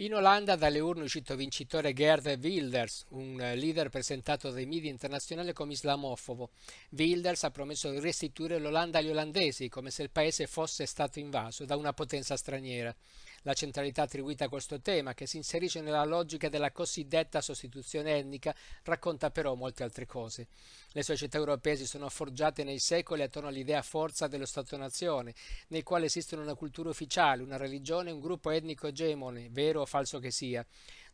In Olanda dalle urne è uscito vincitore Gerd Wilders, un leader presentato dai media internazionali come islamofobo. Wilders ha promesso di restituire l'Olanda agli olandesi, come se il paese fosse stato invaso da una potenza straniera. La centralità attribuita a questo tema, che si inserisce nella logica della cosiddetta sostituzione etnica, racconta però molte altre cose. Le società europee si sono forgiate nei secoli attorno all'idea forza dello Stato-nazione, nel quale esistono una cultura ufficiale, una religione e un gruppo etnico egemone, vero o falso che sia.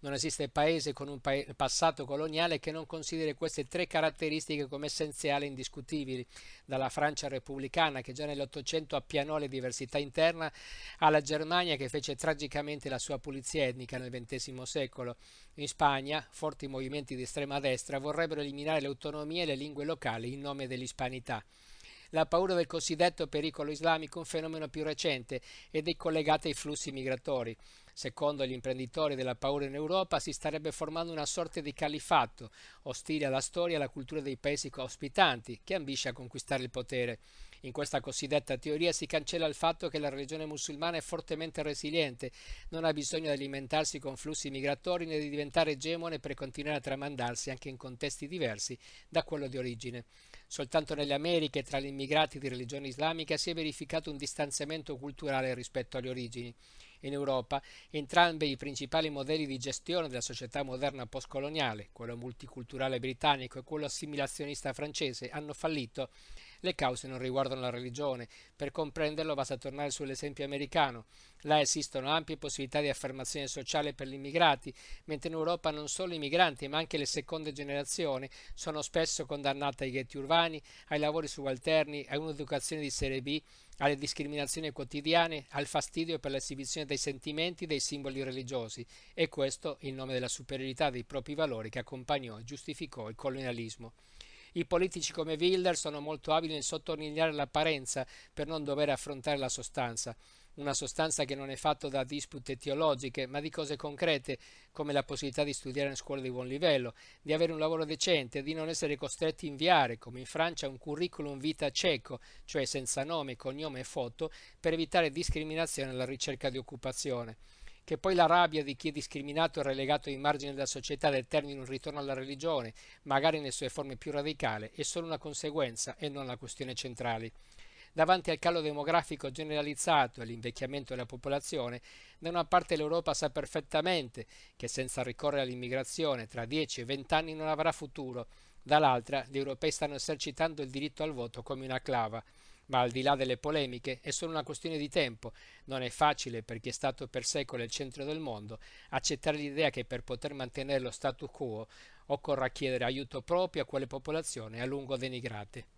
Non esiste paese con un pa- passato coloniale che non consideri queste tre caratteristiche come essenziali e indiscutibili, dalla Francia repubblicana che già nell'Ottocento appianò le diversità interne, alla Germania che fece tragicamente la sua pulizia etnica nel XX secolo. In Spagna, forti movimenti di estrema destra vorrebbero eliminare le autonomie e le lingue locali in nome dell'ispanità. La paura del cosiddetto pericolo islamico è un fenomeno più recente ed è collegato ai flussi migratori. Secondo gli imprenditori della paura in Europa si starebbe formando una sorta di califato, ostile alla storia e alla cultura dei paesi ospitanti, che ambisce a conquistare il potere. In questa cosiddetta teoria si cancella il fatto che la religione musulmana è fortemente resiliente, non ha bisogno di alimentarsi con flussi migratori né di diventare egemone per continuare a tramandarsi anche in contesti diversi da quello di origine. Soltanto nelle Americhe tra gli immigrati di religione islamica si è verificato un distanziamento culturale rispetto alle origini. In Europa entrambi i principali modelli di gestione della società moderna postcoloniale, quello multiculturale britannico e quello assimilazionista francese, hanno fallito le cause non riguardano la religione. Per comprenderlo basta tornare sull'esempio americano. Là esistono ampie possibilità di affermazione sociale per gli immigrati, mentre in Europa non solo i migranti, ma anche le seconde generazioni sono spesso condannate ai ghetti urbani, ai lavori subalterni, a un'educazione di serie B, alle discriminazioni quotidiane, al fastidio per l'esibizione dei sentimenti dei simboli religiosi, e questo in nome della superiorità dei propri valori che accompagnò e giustificò il colonialismo. I politici come Wilder sono molto abili nel sottolineare l'apparenza per non dover affrontare la sostanza una sostanza che non è fatta da dispute teologiche, ma di cose concrete, come la possibilità di studiare in scuola di buon livello, di avere un lavoro decente, di non essere costretti a inviare, come in Francia, un curriculum vita cieco, cioè senza nome, cognome e foto, per evitare discriminazione alla ricerca di occupazione che poi la rabbia di chi è discriminato e relegato ai margini della società determini un ritorno alla religione, magari nelle sue forme più radicali, è solo una conseguenza e non la questione centrale. Davanti al calo demografico generalizzato e all'invecchiamento della popolazione, da una parte l'Europa sa perfettamente che senza ricorrere all'immigrazione tra 10 e 20 anni non avrà futuro, dall'altra gli europei stanno esercitando il diritto al voto come una clava ma al di là delle polemiche è solo una questione di tempo. Non è facile per chi è stato per secoli il centro del mondo accettare l'idea che per poter mantenere lo status quo occorra chiedere aiuto proprio a quelle popolazioni a lungo denigrate.